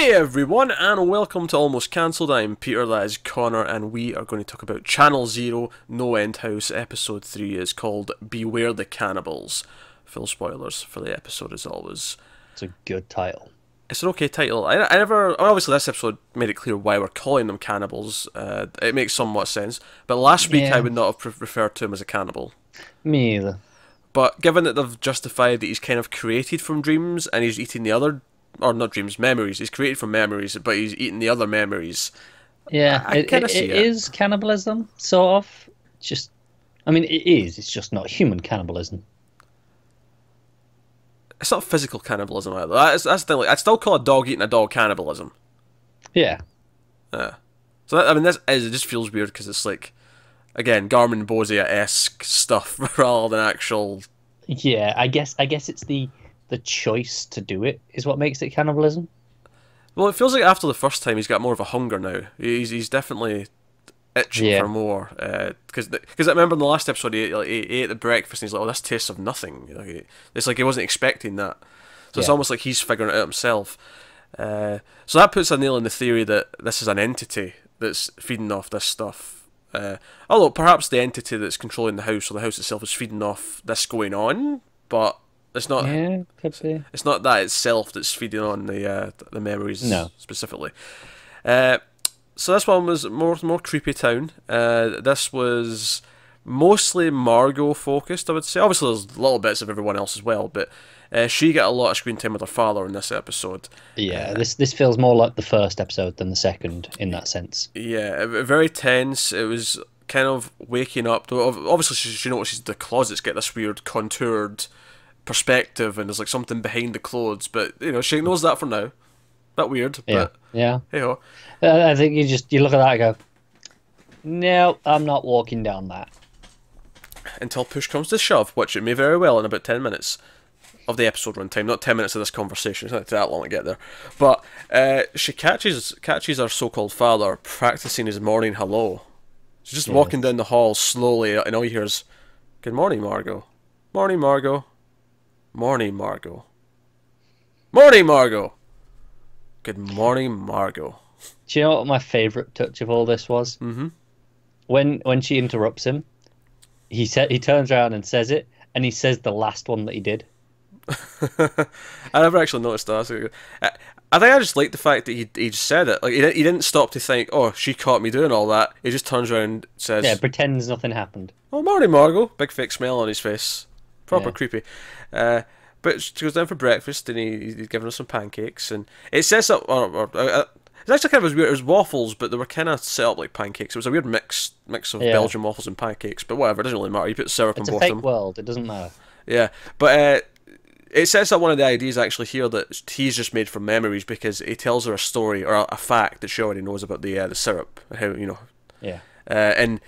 Hey everyone, and welcome to Almost Cancelled. I'm Peter, that is Connor, and we are going to talk about Channel Zero No End House. Episode 3 is called Beware the Cannibals. Full spoilers for the episode, as always. It's a good title. It's an okay title. I, I never. Obviously, this episode made it clear why we're calling them cannibals. Uh, it makes somewhat sense. But last week, Yeah. I would not have referred to him as a cannibal. Me either. But given that they've justified that he's kind of created from dreams and he's eating the other, or not dreams, memories. He's created from memories, but he's eating the other memories. Yeah, I it, kinda it- see it it. is cannibalism, sort of. Just, I mean, it is. It's just not human cannibalism. It's not physical cannibalism either. That's, that's the thing. Like, I'd still call a dog eating a dog cannibalism. Yeah, Yeah. So that, I mean, this is it just feels weird because it's like, again, Garmin Bozia esque stuff rather than actual. yeah. I guess, I guess it's the the choice to do it is what makes it cannibalism. Well, it feels like after the first time, he's got more of a hunger now. He's he's definitely itching Yeah. for more. Because because I remember in the last episode, he ate, like, he ate the breakfast and he's like, "Oh, this tastes of nothing." He- it's like he wasn't expecting that. So it's almost like he's figuring it out himself. Uh, so that puts a nail in the theory that this is an entity that's feeding off this stuff. Uh, although perhaps the entity that's controlling the house or the house itself is feeding off this going on, but it's not. Yeah, could be. It's not that itself that's feeding on the uh, the memories No. specifically. Uh, so this one was more more creepy town. Uh, this was mostly Margot focused, I would say. Obviously, there's little bits of everyone else as well, but uh, she got a lot of screen time with her father in this episode. Yeah, this this feels more like the first episode than the second in that sense. Yeah, very tense. It was kind of waking up. Obviously, she, she notices the closets get this weird contoured perspective, and there's like something behind the clothes. But you know, she ignores that for now. Bit weird, Yeah, but yeah. hey ho. Uh, I think you just you look at that and go, no, I'm not walking down that. Until push comes to shove, which it may very well in about ten minutes of the episode runtime. Not ten minutes of this conversation. It's not that long to get there. But uh, she catches catches her so-called father practicing his morning hello. She's just walking down the hall slowly, and all you hear is, "Good morning, Margot. Morning, Margot. Morning, Margot. Morning, Margot. Good morning, Margot." Do you know what my favourite touch of all this was? Mm-hmm. When when she interrupts him, he said he turns around and says it, and he says the last one that he did. I never actually noticed that. I, I think I just like the fact that he he just said it. Like he didn't, he didn't stop to think, "Oh, she caught me doing all that." He just turns around and says, Yeah, pretends nothing happened. "Oh, morning, Margot." Big fake smile on his face, proper Yeah. creepy. Uh, but she goes down for breakfast and he, he's giving her some pancakes and it sets up. Or, or, uh, it's actually kind of as weird as waffles, but they were kind of set up like pancakes. It was a weird mix mix of Yeah. Belgian waffles and pancakes, but whatever. It doesn't really matter. You put syrup It's on a both of fake them. world. It doesn't matter. Yeah, but uh, it sets up one of the ideas actually here that he's just made from memories because he tells her a story or a, a fact that she already knows about the uh, the syrup, how you know, Yeah. uh, and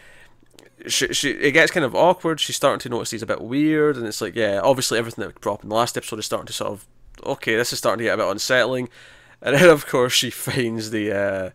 she, she it gets kind of awkward. She's starting to notice he's a bit weird, and it's like, yeah, obviously everything that up in the last episode is starting to sort of, okay, this is starting to get a bit unsettling, and then of course she finds the. Uh,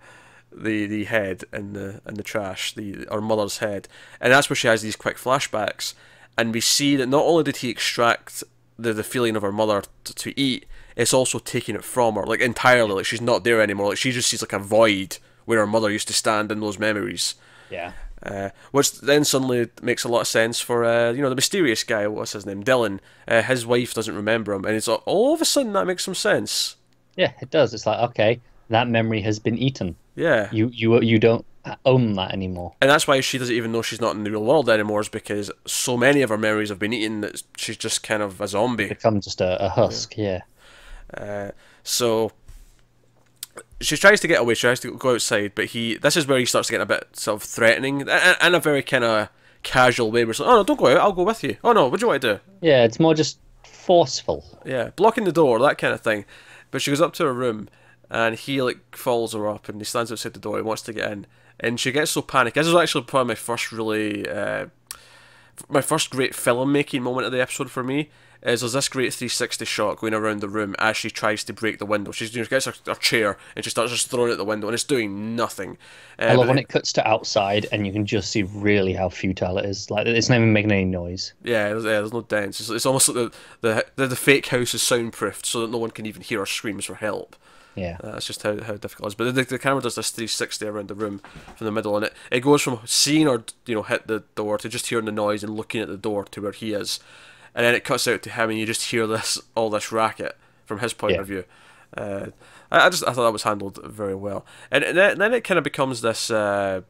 the the head in the in the trash, the her mother's head, and that's where she has these quick flashbacks, and we see that not only did he extract the the feeling of her mother t- to eat, it's also taking it from her, like entirely, like she's not there anymore, like she just sees like a void where her mother used to stand in those memories. Yeah. Uh, which then suddenly makes a lot of sense for uh, you know the mysterious guy. What's his name? Dylan. Uh, his wife doesn't remember him, and it's like, all of a sudden that makes some sense. Yeah, it does. It's like okay, that memory has been eaten. Yeah, You you you don't own that anymore. and that's why she doesn't even know she's not in the real world anymore. Is because so many of her memories have been eaten that she's just kind of a zombie. Become just a, a husk. Yeah. Uh, so she tries to get away. She tries to go outside, but he. This is where he starts to get a bit sort of threatening, and in a very kind of casual way. Where it's like, "Oh no, don't go out. I'll go with you." "Oh no, what do you want to do?" Yeah, it's more just forceful. Yeah, blocking the door, that kind of thing. But she goes up to her room, and he like follows her up, and he stands outside the door. He wants to get in, and she gets so panicked. This is actually probably my first really, uh, my first great filmmaking moment of the episode for me. Is there's this great 360 shot going around the room as she tries to break the window. She gets her, her chair and she starts just throwing it at the window, and it's doing nothing. Uh, I love when then- it cuts to outside and you can just see really how futile it is. Like it's not even making any noise. Yeah, there's, yeah, there's no dance. It's, it's almost like the, the the the fake house is soundproofed so that no one can even hear her screams for help. Yeah. Uh, that's just how, how difficult it is. But the, the camera does this 360 around the room from the middle, and it, it goes from seeing or you know hit the door to just hearing the noise and looking at the door to where he is, and then it cuts out to him, and you just hear this all this racket from his point Yeah. of view. Uh, I, I just I thought that was handled very well, and, and then, then it kind of becomes this. Uh,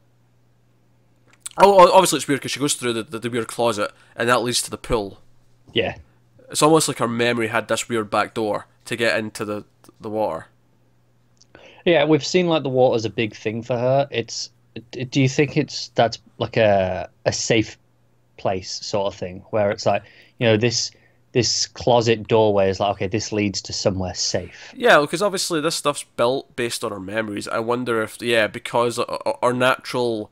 oh, obviously it's weird because she goes through the, the, the weird closet, and that leads to the pool. Yeah. It's almost like her memory had this weird back door to get into the the water. Yeah, we've seen like the water's a big thing for her. It's do you think it's that's like a a safe place sort of thing where it's like, you know, this this closet doorway is like okay, this leads to somewhere safe. Yeah, because obviously this stuff's built based on our memories. I wonder if yeah, because our natural.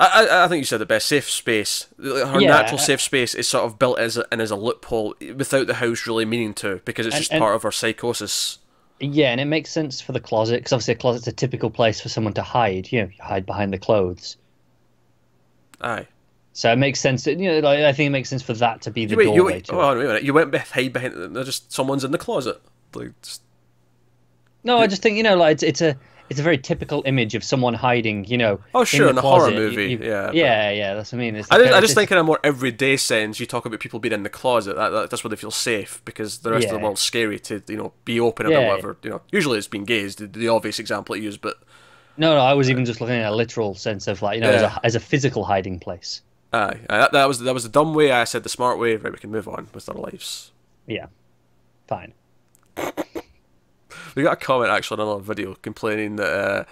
I, I, I think you said the best safe space. Her Yeah. natural safe space is sort of built as a, and as a loophole without the house really meaning to because it's And- just part of our psychosis. Yeah, and it makes sense for the closet because obviously a closet's a typical place for someone to hide. You know, you hide behind the clothes. Aye. So it makes sense. You know, like, I think it makes sense for that to be the You wait, you doorway wait, to oh, it. hold on, wait a minute. You went hide behind. They're just someone's in the closet. Like, just, No, I just think you know, like it's, it's a it's a very typical image of someone hiding. You know, Oh, sure, the in a horror closet. You- movie, you- yeah, but- yeah, yeah. That's what I mean. It's I just, I just think in a more everyday sense, you talk about people being in the closet. That, that that's where they feel safe because the rest of the world's scary to you know be open about Yeah. whatever. You know, usually it's being gays, the, the obvious example I use, but No, no, I was even just looking at a literal sense of like you know as, a, as a physical hiding place. aye, aye, that, that was that was the dumb way. I said the smart way. Right, we can move on with our lives. Yeah, fine. We got a comment actually on another video complaining that. Uh,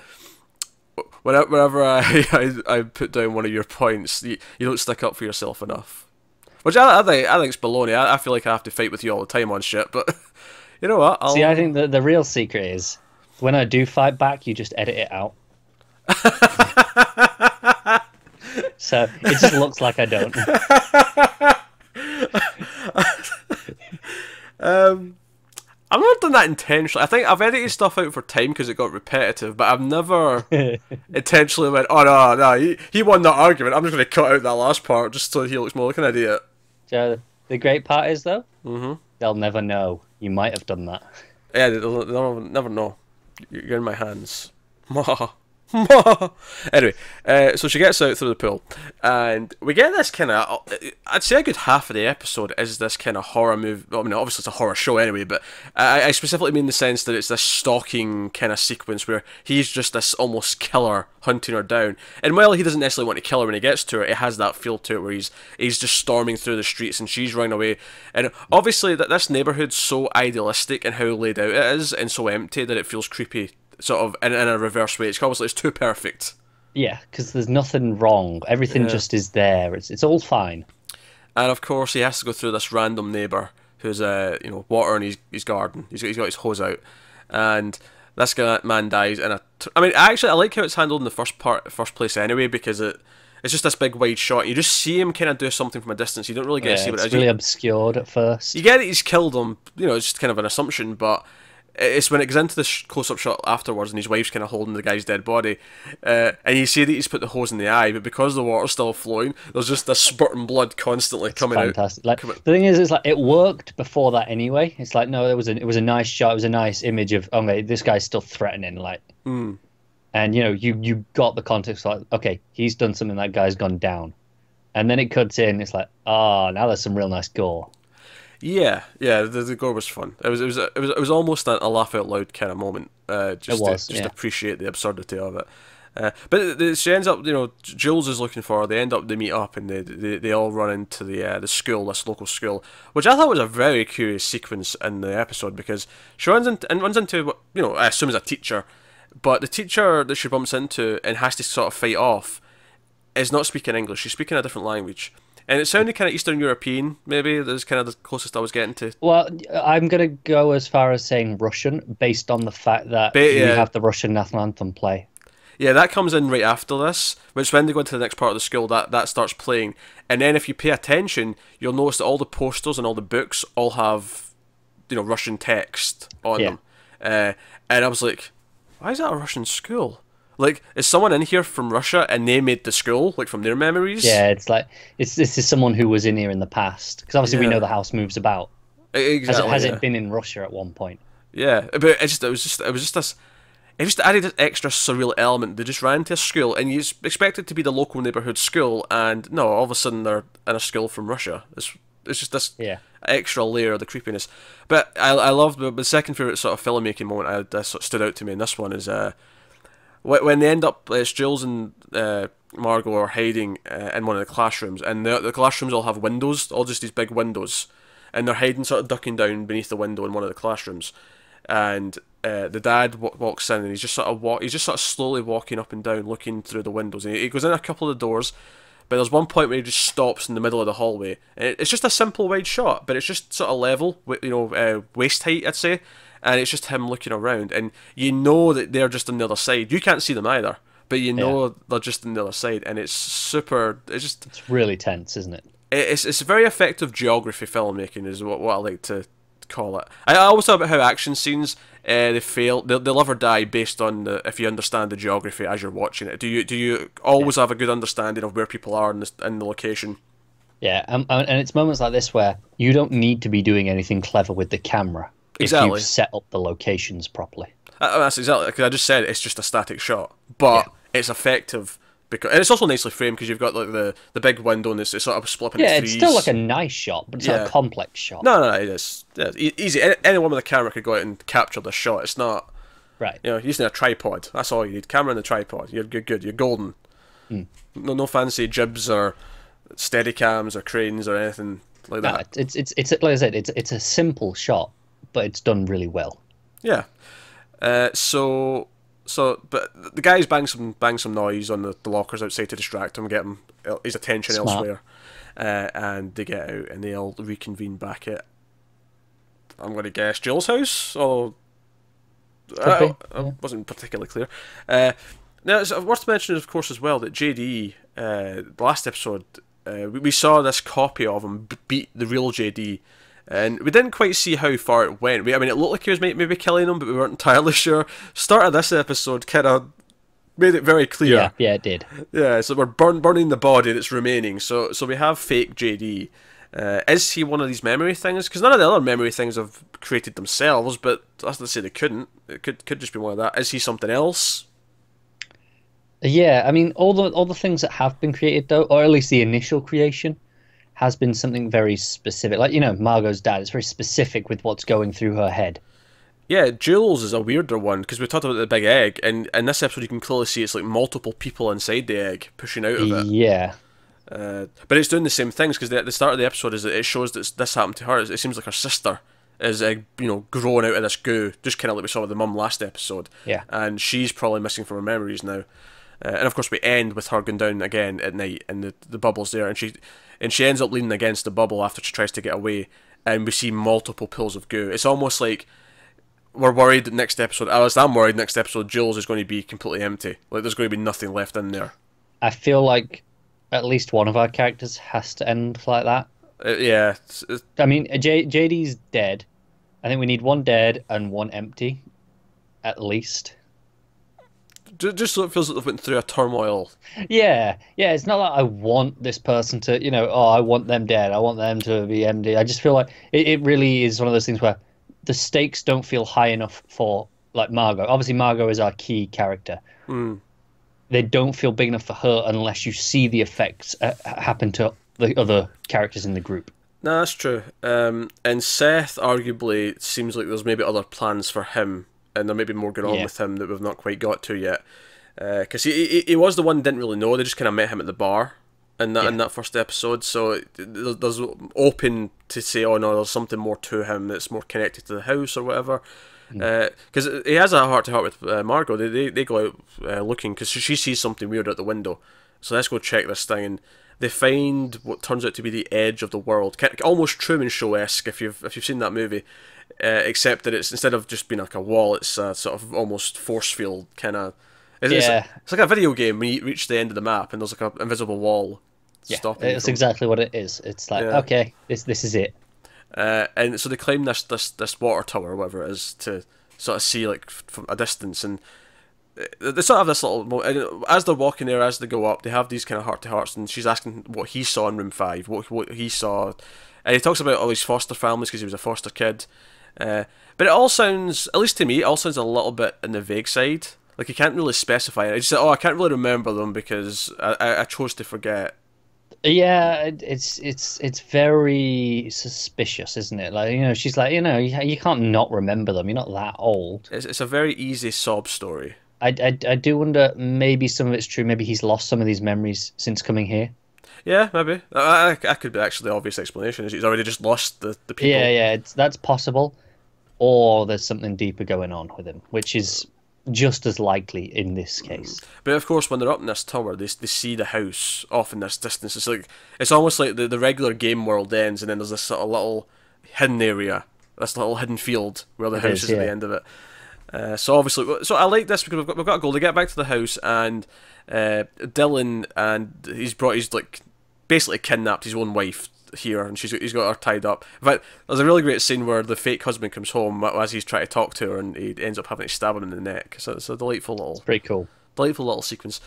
Whenever, whenever I, I, I put down one of your points, you, you don't stick up for yourself enough. Which I, I think I think it's baloney. I, I feel like I have to fight with you all the time on shit, but you know what? I'll, See, I think the the real secret is when I do fight back, you just edit it out. so it just looks like I don't. Um, I've not done that intentionally. I think I've edited stuff out for time because it got repetitive, but I've never intentionally went, "Oh no, no, he, he won that argument. I'm just going to cut out that last part just so he looks more like an idiot." So the great part is though, mm-hmm. they'll never know you might have done that. Yeah, they'll, they'll never know. You're in my hands. anyway, uh, so she gets out through the pool, and we get this kind of. I'd say a good half of the episode is this kind of horror movie. Well, I mean, obviously it's a horror show anyway, but I, I specifically mean the sense that it's this stalking kind of sequence where he's just this almost killer hunting her down. And while he doesn't necessarily want to kill her when he gets to her, it has that feel to it where he's he's just storming through the streets and she's running away. And obviously, that this neighborhood's so idealistic and how laid out it is, and so empty that it feels creepy sort of in, in a reverse way. It's almost like it's too perfect. Yeah, because there's nothing wrong. Everything Yeah. just is there. It's it's all fine. And of course, he has to go through this random neighbour who's, uh, you know, water in his, his garden. He's got, he's got his hose out, and this guy man dies. And I mean, actually, I like how it's handled in the first part, first place anyway, because it it's just this big wide shot. You just see him kind of do something from a distance. You don't really get Yeah, to see what it it's really You- obscured at first. you get that he's killed him. You know, it's just kind of an assumption, but it's when it goes into this close-up shot afterwards, and his wife's kind of holding the guy's dead body, uh, and you see that he's put the hose in the eye, but because the water's still flowing, there's just this spurting blood constantly coming out. Fantastic. Like Come on. the thing is, it's like it worked before that anyway. It's like no, it was a it was a nice shot. It was a nice image of okay, this guy's still threatening. Like, Hmm. and you know, you you got the context. Like, okay, he's done something. That guy's gone down, and then it cuts in. It's like, ah, now there's some real nice gore. Yeah, yeah, the, the gore was fun. It was, it was, it was, it was almost a, a laugh out loud kind of moment. Uh, just was, to, just yeah. appreciate the absurdity of it. Uh, but the, she ends up, you know, Jules is looking for her. They end up, they meet up, and they they, they all run into the uh, the school, this local school, which I thought was a very curious sequence in the episode because she runs into and runs into what you know, I assume is a teacher, but the teacher that she bumps into and has to sort of fight off is not speaking English. She's speaking a different language. And it sounded kind of Eastern European, maybe. That's kind of the closest I was getting to Well, I'm gonna go as far as saying Russian, based on the fact that Ba- we yeah. have the Russian national anthem play. Yeah, that comes in right after this, which when they go into the next part of the school, that, that starts playing. And then if you pay attention, you'll notice that all the posters and all the books all have, you know, Russian text on Yeah. them. Uh, and I was like, why is that a Russian school? Like, is someone in here from Russia and they made the school, like from their memories? Yeah, it's like it's this is someone who was in here in the past because obviously we know the house moves about. E- Has, it, has yeah. it been in Russia at one point? Yeah, but it just it was just it was just this. It just added this extra surreal element. They just ran to a school, and you expect it to be the local neighborhood school, and no, all of a sudden they're in a school from Russia. It's it's just this Yeah. extra layer of the creepiness. But I I love the, the second favorite sort of filmmaking moment I, that sort of stood out to me in this one is uh when they end up, Jules and uh, Margot are hiding uh, in one of the classrooms, and the, the classrooms all have windows, all just these big windows, and they're hiding, sort of ducking down beneath the window in one of the classrooms, and uh, the dad w- walks in, and he's just sort of walk, he's just sort of slowly walking up and down, looking through the windows, and he, he goes in a couple of doors. But there's one point where he just stops in the middle of the hallway. And it- It's just a simple wide shot, but it's just sort of level, you know, uh, waist height, I'd say. And it's just him looking around, and you know that they're just on the other side. You can't see them either, but you know they're just on the other side, and it's super. It's just It's really tense, isn't it? it's it's very effective geography filmmaking is what, what I like to call it. I always talk about how action scenes uh, they fail, they'll, they'll live or die based on the, if you understand the geography as you're watching it. Do you do you always have a good understanding of where people are in the, in the location? Yeah, um, and and it's moments like this where you don't need to be doing anything clever with the camera if Exactly. you've set up the locations properly. Uh, that's exactly because I just said it's just a static shot, but it's effective because and it's also nicely framed because you've got like the, the big window and it's, it's sort of split up Yeah, it's still like a nice shot, but it's not a complex shot. no, no, no, it is yeah, easy. Any- Anyone with a camera could go out and capture the shot. It's not. Right. You know, using a tripod. That's all you need. Camera and a tripod. You're good. good. You're golden. Hmm. No, no fancy jibs or steady cams or cranes or anything like No, that. it's it's it's like I said, it's it's a simple shot, but it's done really well. Yeah. Uh, so, so, but the guys bang some bang some noise on the, the lockers outside to distract him, get him uh, his attention Smart. elsewhere, uh, and they get out and they all reconvene back at. I'm going to guess Jill's house. Or I, be, I wasn't particularly clear. Uh, now it's worth mentioning, of course, as well that JD, uh, the last episode, uh, we, we saw this copy of him beat the real JD. And we didn't quite see how far it went. We, I mean, it looked like he was maybe killing him, but we weren't entirely sure. Start of this episode kind of made it very clear. Yeah, yeah, it did. Yeah, so we're burn, burning the body that's remaining. So so we have fake JD. Uh, is he one of these memory things? Because none of the other memory things have created themselves, but that's not to say they couldn't. It could could just be one of that. Is he something else? Yeah, I mean, all the all the things that have been created though, or at least the initial creation, has been something very specific. Like you know, Margot's dad is very specific with what's going through her head. Yeah, Jules is a weirder one because we talked about the big egg, and in this episode you can clearly see it's like multiple people inside the egg pushing out of it. Yeah, Uh, but it's doing the same things because the, the start of the episode is that it shows that this happened to her. It seems like her sister is uh, you know growing out of this goo, just kind of like we saw with the mum last episode. Yeah. and she's probably missing from her memories now. Uh, and of course, we end with her going down again at night, and the the bubble's there, and she and she ends up leaning against the bubble after she tries to get away, and we see multiple pools of goo. It's almost like we're worried that next episode. At least I'm worried next episode. Jules is going to be completely empty. Like there's going to be nothing left in there. I feel like at least one of our characters has to end like that. Uh, yeah, it's, it's, I mean, J- JD's dead. I think we need one dead and one empty, at least. Ju- just so it feels like they've went through a turmoil Yeah, yeah. It's not like I want this person to, you know, oh, I want them dead. I want them to be empty. I just feel like it, it really is one of those things where the stakes don't feel high enough for like Margot. Obviously, Margot is our key character. Mm. They don't feel big enough for her unless you see the effects uh, happen to the other characters in the group. No, that's true. Um, and Seth, arguably, seems like there's maybe other plans for him, and there may be more going on Yeah. with him that we've not quite got to yet. Because he, he he was the one didn't really know. They just kind of met him at the bar in that in that first episode. So there's open to say, oh no, there's something more to him that's more connected to the house or whatever. Because he has a heart to heart with uh, Margot. They, they they go out uh, looking because she, she sees something weird out the window. So let's go check this thing and. They find what turns out to be the edge of the world, almost Truman Show esque if you've if you've seen that movie, uh, except that it's instead of just being like a wall, it's a sort of almost force field kind of. It's, it's- Yeah. it's like a video game when you reach the end of the map and there's like an invisible wall Yeah, it's exactly what it is. It's like, Yeah. okay, this this is it. Uh, and so they climb this this this water tower, or whatever it is, to sort of see like from a distance, and uh, they sort of have this little. As they're walking there, as they go up, they have these kind of heart to hearts, and she's asking what he saw in room five, what what he saw, and he talks about all his foster families because he was a foster kid, Uh, but it all sounds, at least to me, it all sounds a little bit in the vague side. Like you can't really specify it. I just say, oh, I can't really remember them because I, I, chose to forget. Yeah, it's it's it's very suspicious, isn't it? Like you know, she's like, you know, you, you can't not remember them. You're not that old. It's, it's a very easy sob story. I, I, I do wonder maybe some of it's true. Maybe he's lost some of these memories since coming here. Yeah, maybe. I, I, I could be actually the obvious explanation is he's already just lost the, the people. Yeah, yeah, it's that's possible. Or there's something deeper going on with him, which is just as likely in this case. But of course, when they're up in this tower, they, they see the house off in this distance. It's like it's almost like the, the regular game world ends, and then there's this sort of little hidden area, this little hidden field where the It house is, is at the end of it. Uh, so obviously, so I like this because we've got, we've got a goal. They get back to the house, and uh, Dylan and he's brought he's like basically kidnapped his own wife here, and she's he's got her tied up. In fact, there's a really great scene where the fake husband comes home as he's trying to talk to her, and he ends up having to stab him in the neck. So it's a delightful little Pretty cool. delightful little sequence.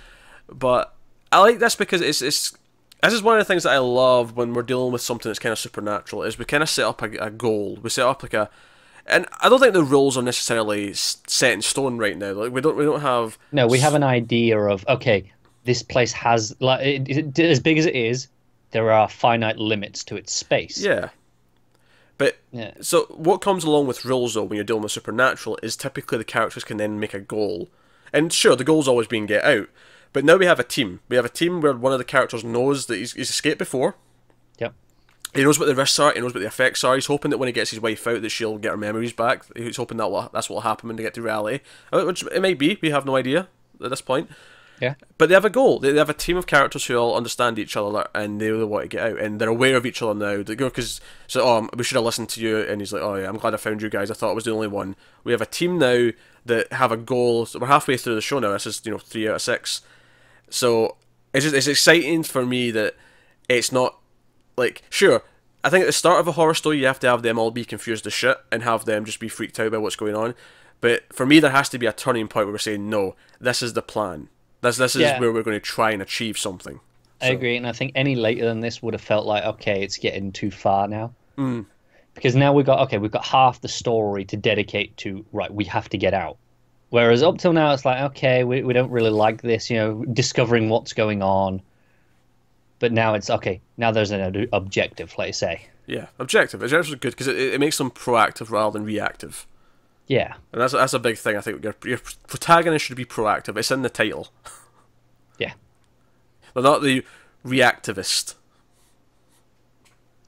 But I like this because it's it's this is one of the things that I love when we're dealing with something that's kind of supernatural. Is we kind of set up a, a goal. We set up like a, and I don't think the rules are necessarily set in stone right now. Like we don't we don't have No, we have an idea of okay, this place has like it, it, as big as it is, there are finite limits to its space. yeah. But Yeah. so what comes along with rules though when you're dealing with supernatural is typically the characters can then make a goal, and sure the goal's always being get out. But now we have a team. We have a team where one of the characters knows that he's, he's escaped before. Yep. He knows what the risks are. He knows what the effects are. He's hoping that when he gets his wife out, that she'll get her memories back. He's hoping that will, that's what will happen when they get to reality, Uh, which it may be. We have no idea at this point. Yeah. But they have a goal. They they have a team of characters who all understand each other and they really want to get out, and they're aware of each other now. They go because so oh um, we should have listened to you, and he's like oh yeah I'm glad I found you guys. I thought I was the only one. We have a team now that have a goal. So we're halfway through the show now. This is you know three out of six. So it's just it's exciting for me that it's not like sure. I think at the start of a horror story you have to have them all be confused as shit and have them just be freaked out by what's going on. But for me there has to be a turning point where we're saying no, this is the plan. This this is Yeah. where we're going to try and achieve something. I agree, and I think any later than this would have felt like okay, it's getting too far now. Mm. Because now we've got okay, we've got half the story to dedicate to right. We have to get out. Whereas up till now, it's like okay, we we don't really like this, you know, discovering what's going on. But now it's okay. Now there's an ob- objective, let's say. Yeah, objective. Objective is good because it, it makes them proactive rather than reactive, Yeah, and that's that's a big thing. I think your your protagonist should be proactive. It's in the title. yeah. They're not the reactivist.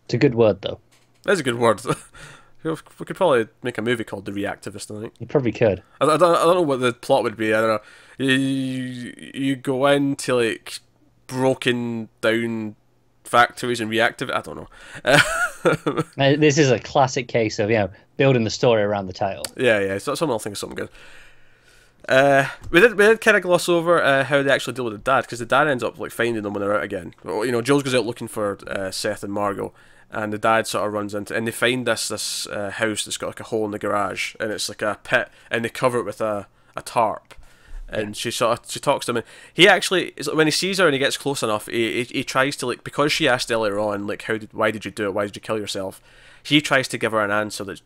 It's a good word though. That's a good word. we could probably make a movie called The Reactivist. I think. You probably could. I, I, don't, I don't know what the plot would be. I don't know. You, you, go into like broken down factories and reactive. I don't know. This is a classic case of you know building the story around the title. Yeah, yeah. So someone will think of something good. Uh, we did we did kind of gloss over uh, how they actually deal with the dad because the dad ends up like finding them when they're out again. You know, Jules goes out looking for uh, Seth and Margot, and the dad sort of runs into and they find this this uh, house that's got like a hole in the garage and it's like a pit and they cover it with a, a tarp. And she sort of she talks to him, and he actually is when he sees her and he gets close enough, he, he, he tries to like because she asked earlier on like how did why did you do it why did you kill yourself, he tries to give her an answer that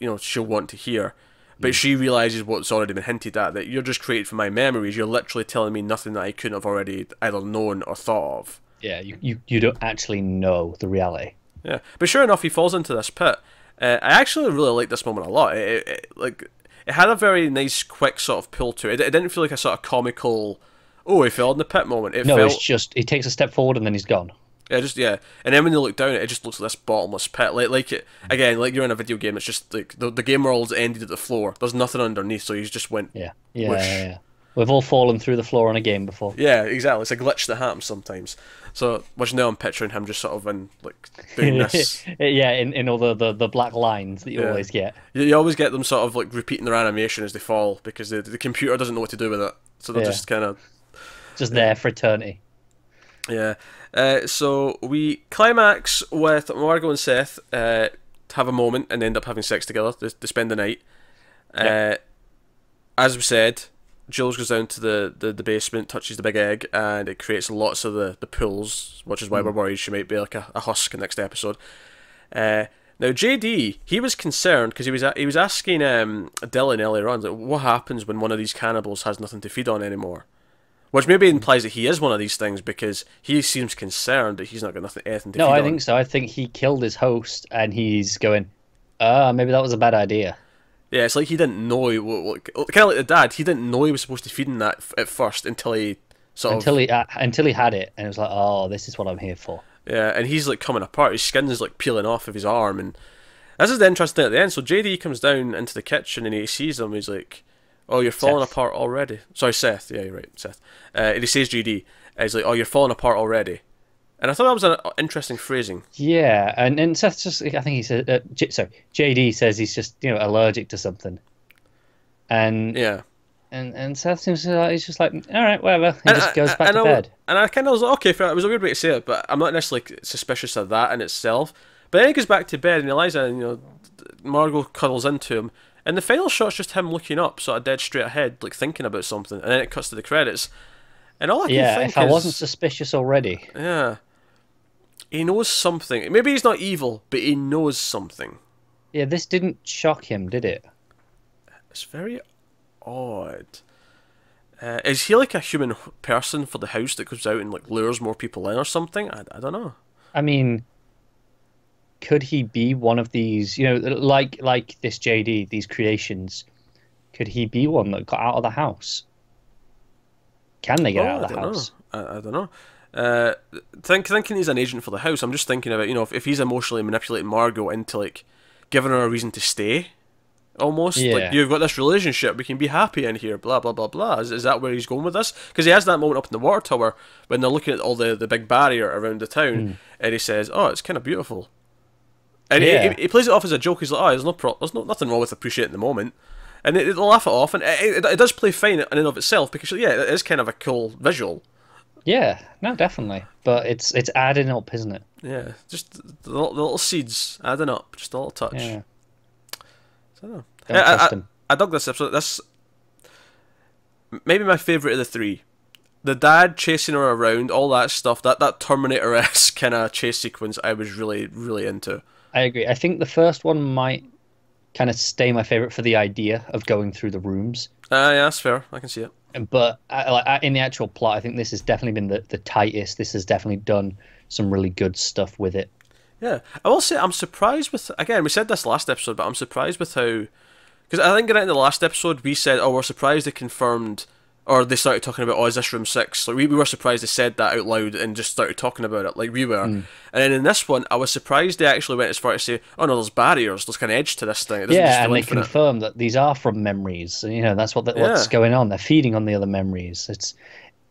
you know she'll want to hear, but she realizes what's already been hinted at that you're just created from my memories. You're literally telling me nothing that I couldn't have already either known or thought of. Yeah, you, you, you don't actually know the reality. Yeah, but sure enough, he falls into this pit. Uh, I actually really like this moment a lot. It, it, it- like it had a very nice, quick sort of pull to it. It, it didn't feel like a sort of comical. Oh, he fell in the pit moment. It No, felt it's just he takes a step forward and then he's gone. Yeah, just yeah. And then when you look down, it just looks like this bottomless pit. Like like it mm. again, like you're in a video game. It's just like the the game world's ended at the floor. There's nothing underneath, so you just went Yeah, yeah, yeah, yeah. We've all fallen through the floor in a game before. Yeah, exactly. It's a glitch that happens sometimes. So, which now I'm picturing him just sort of in like doing this. yeah, in, in all the, the, the black lines that you Yeah. always get. you, you always get them sort of like repeating their animation as they fall because the the computer doesn't know what to do with it. So they're just kind of Just there for eternity. Yeah. Uh, so we climax with Margot and Seth uh, have a moment and end up having sex together. to, they spend the night. Uh, Yeah. As we said, Jules goes down to the, the, the basement, touches the big egg, and it creates lots of the, the pools, which is why we're worried she might be like a, a husk in the next episode. Uh, Now JD, he was concerned because he was he was asking um, Dylan earlier on, like, what happens when one of these cannibals has nothing to feed on anymore? Which maybe implies that he is one of these things because he seems concerned that he's not got nothing anything to no, I on. think so. I think he killed his host, and he's going, "Ah, maybe that was a bad idea." Yeah, it's like he didn't know. Kind of like the dad, he didn't know he was supposed to feed him that at first until he sort Until of he uh, until he had it, and it was like, "Oh, this is what I'm here for." yeah, and he's like coming apart. His skin is like peeling off of his arm, and this is the interesting thing at the end. So JD comes down into the kitchen and he sees him. He's like, "Oh, you're falling Seth. apart already." Sorry, Seth. Yeah, you're right, Seth. Uh, and he says JD. And he's like, "Oh, you're falling apart already." And I thought that was an interesting phrasing. Yeah, and and Seth just, I think he said, uh, J- sorry, JD says he's just you know allergic to something, and Yeah. and and Seth seems to like he's just like, all right, whatever, he And just I- goes back to I- bed. And I kind of was like, okay, fair. It was a weird way to say it, but I'm not necessarily suspicious of that in itself. But then he goes back to bed, and Eliza, and you know, Margot cuddles into him, and the final shot's just him looking up, sort of dead straight ahead, like thinking about something, and then it cuts to the credits, and all I can Yeah, think if I is, wasn't suspicious already, yeah, he knows something. Maybe he's not evil, but he knows something. yeah, this didn't shock him, did it? It's very odd. Uh, is he like a human person for the house that goes out and like lures more people in or something? I, I don't know. I mean, could he be one of these? You know, like like this JD, these creations. Could he be one that got out of the house? Can they get Oh, out I of the don't house? know. I, I don't know. Uh, think thinking he's an agent for the house. I'm just thinking about you know if, if he's emotionally manipulating Margot into like giving her a reason to stay, almost Yeah. like you've got this relationship, we can be happy in here. Blah blah blah blah. Is, is that where he's going with this? Because he has that moment up in the water tower when they're looking at all the the big barrier around the town, Hmm. and he says, "Oh, it's kind of beautiful." And he- Yeah. he, he plays it off as a joke. He's like, "Oh, there's no pro- there's no nothing wrong with appreciating the moment." And they, they laugh it off, and it, it, it does play fine in and of itself because yeah, it is kind of a cool visual. Yeah, no, definitely. But it's it's adding up, isn't it? Yeah, just the little, the little seeds adding up, just a little touch. Yeah. I. Yeah, I, I, him. I dug this episode. This maybe my favorite of the three. The dad chasing her around, all that stuff, that that Terminator esque kind of chase sequence, I was really really into. I agree. I think the first one might kind of stay my favorite for the idea of going through the rooms. Ah, yeah, that's fair. I can see it. But I, like, I- in the actual plot, I think this has definitely been the, the tightest. This has definitely done some really good stuff with it. Yeah, I will say I'm surprised with. Again, we said this last episode, but I'm surprised with how. Because I think right in the last episode we said, "Oh, we're surprised they confirmed," or they started talking about, "Oh, is this room 6? Like we, we were surprised they said that out loud and just started talking about it like we were. Hmm. And then in this one, I was surprised they actually went as far as to say, "Oh no, there's barriers, there's kind of edge to this thing." Yeah, and they infinite." confirm that these are from memories. You know, that's what the, what's Yeah. going on. They're feeding on the other memories. It's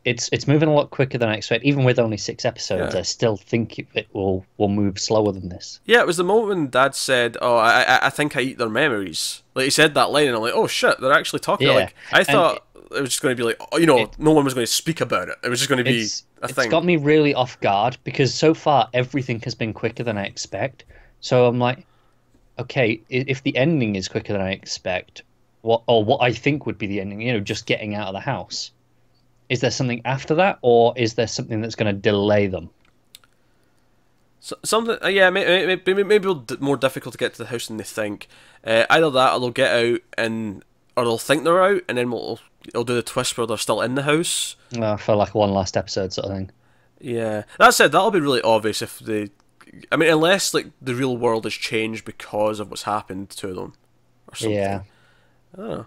it's it's moving a lot quicker than I expect. Even with only six episodes, Yeah. I still think it, it will will move slower than this. Yeah, it was the moment when Dad said, "Oh, I, I, I think I eat their memories." Like he said that line, and I'm like, "Oh shit, they're actually talking." Yeah, Like I and thought it was just going to be like, oh, you know, it- no one was going to speak about it. It was just going to be It's a it's thing. It's got me really off guard because so far everything has been quicker than I expect. So I'm like, okay, if the ending is quicker than I expect, what or what I think would be the ending, you know, just getting out of the house. Is there something after that, or is there something that's going to delay them? So, something, uh, yeah, maybe, maybe, maybe more difficult to get to the house than they think. Uh, either that, or they'll get out and, or they'll think they're out, and then we'll, it'll do the twist where they're still in the house. Uh, for like one last episode sort of thing. Yeah, that said, that'll be really obvious if they, I mean, unless like the real world has changed because of what's happened to them, or something. Yeah. I don't know.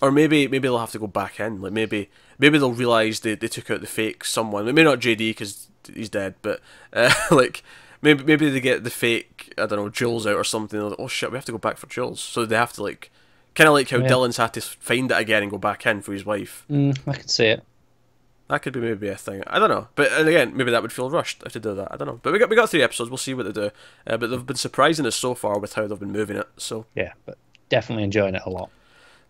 Or maybe maybe they'll have to go back in. Like maybe maybe they'll realize they, they took out the fake someone. Maybe not JD because he's dead, but uh, like maybe maybe they get the fake I don't know Jules out or something. Like, oh shit, we have to go back for Jules. So they have to like kind of like how Yeah. Dylan's had to find it again and go back in for his wife. Mm, I can see it. That could be maybe a thing. I don't know, but and again, maybe that would feel rushed if they do that. I don't know, but we got we got three episodes. We'll see what they do. Uh, but they've been surprising us so far with how they've been moving it. So Yeah, but definitely enjoying it a lot.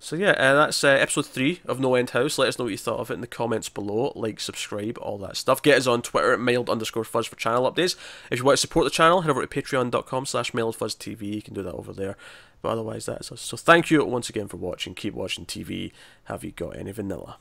So yeah, uh, that's uh, episode three of No End House. Let us know what you thought of it in the comments below. Like, subscribe, all that stuff. Get us on Twitter at mild underscore fuzz for channel updates. If you want to support the channel, head over to patreon.com slash mildfuzztv. You can do that over there. But otherwise, that's us. So thank you once again for watching. Keep watching TV. Have you got any vanilla?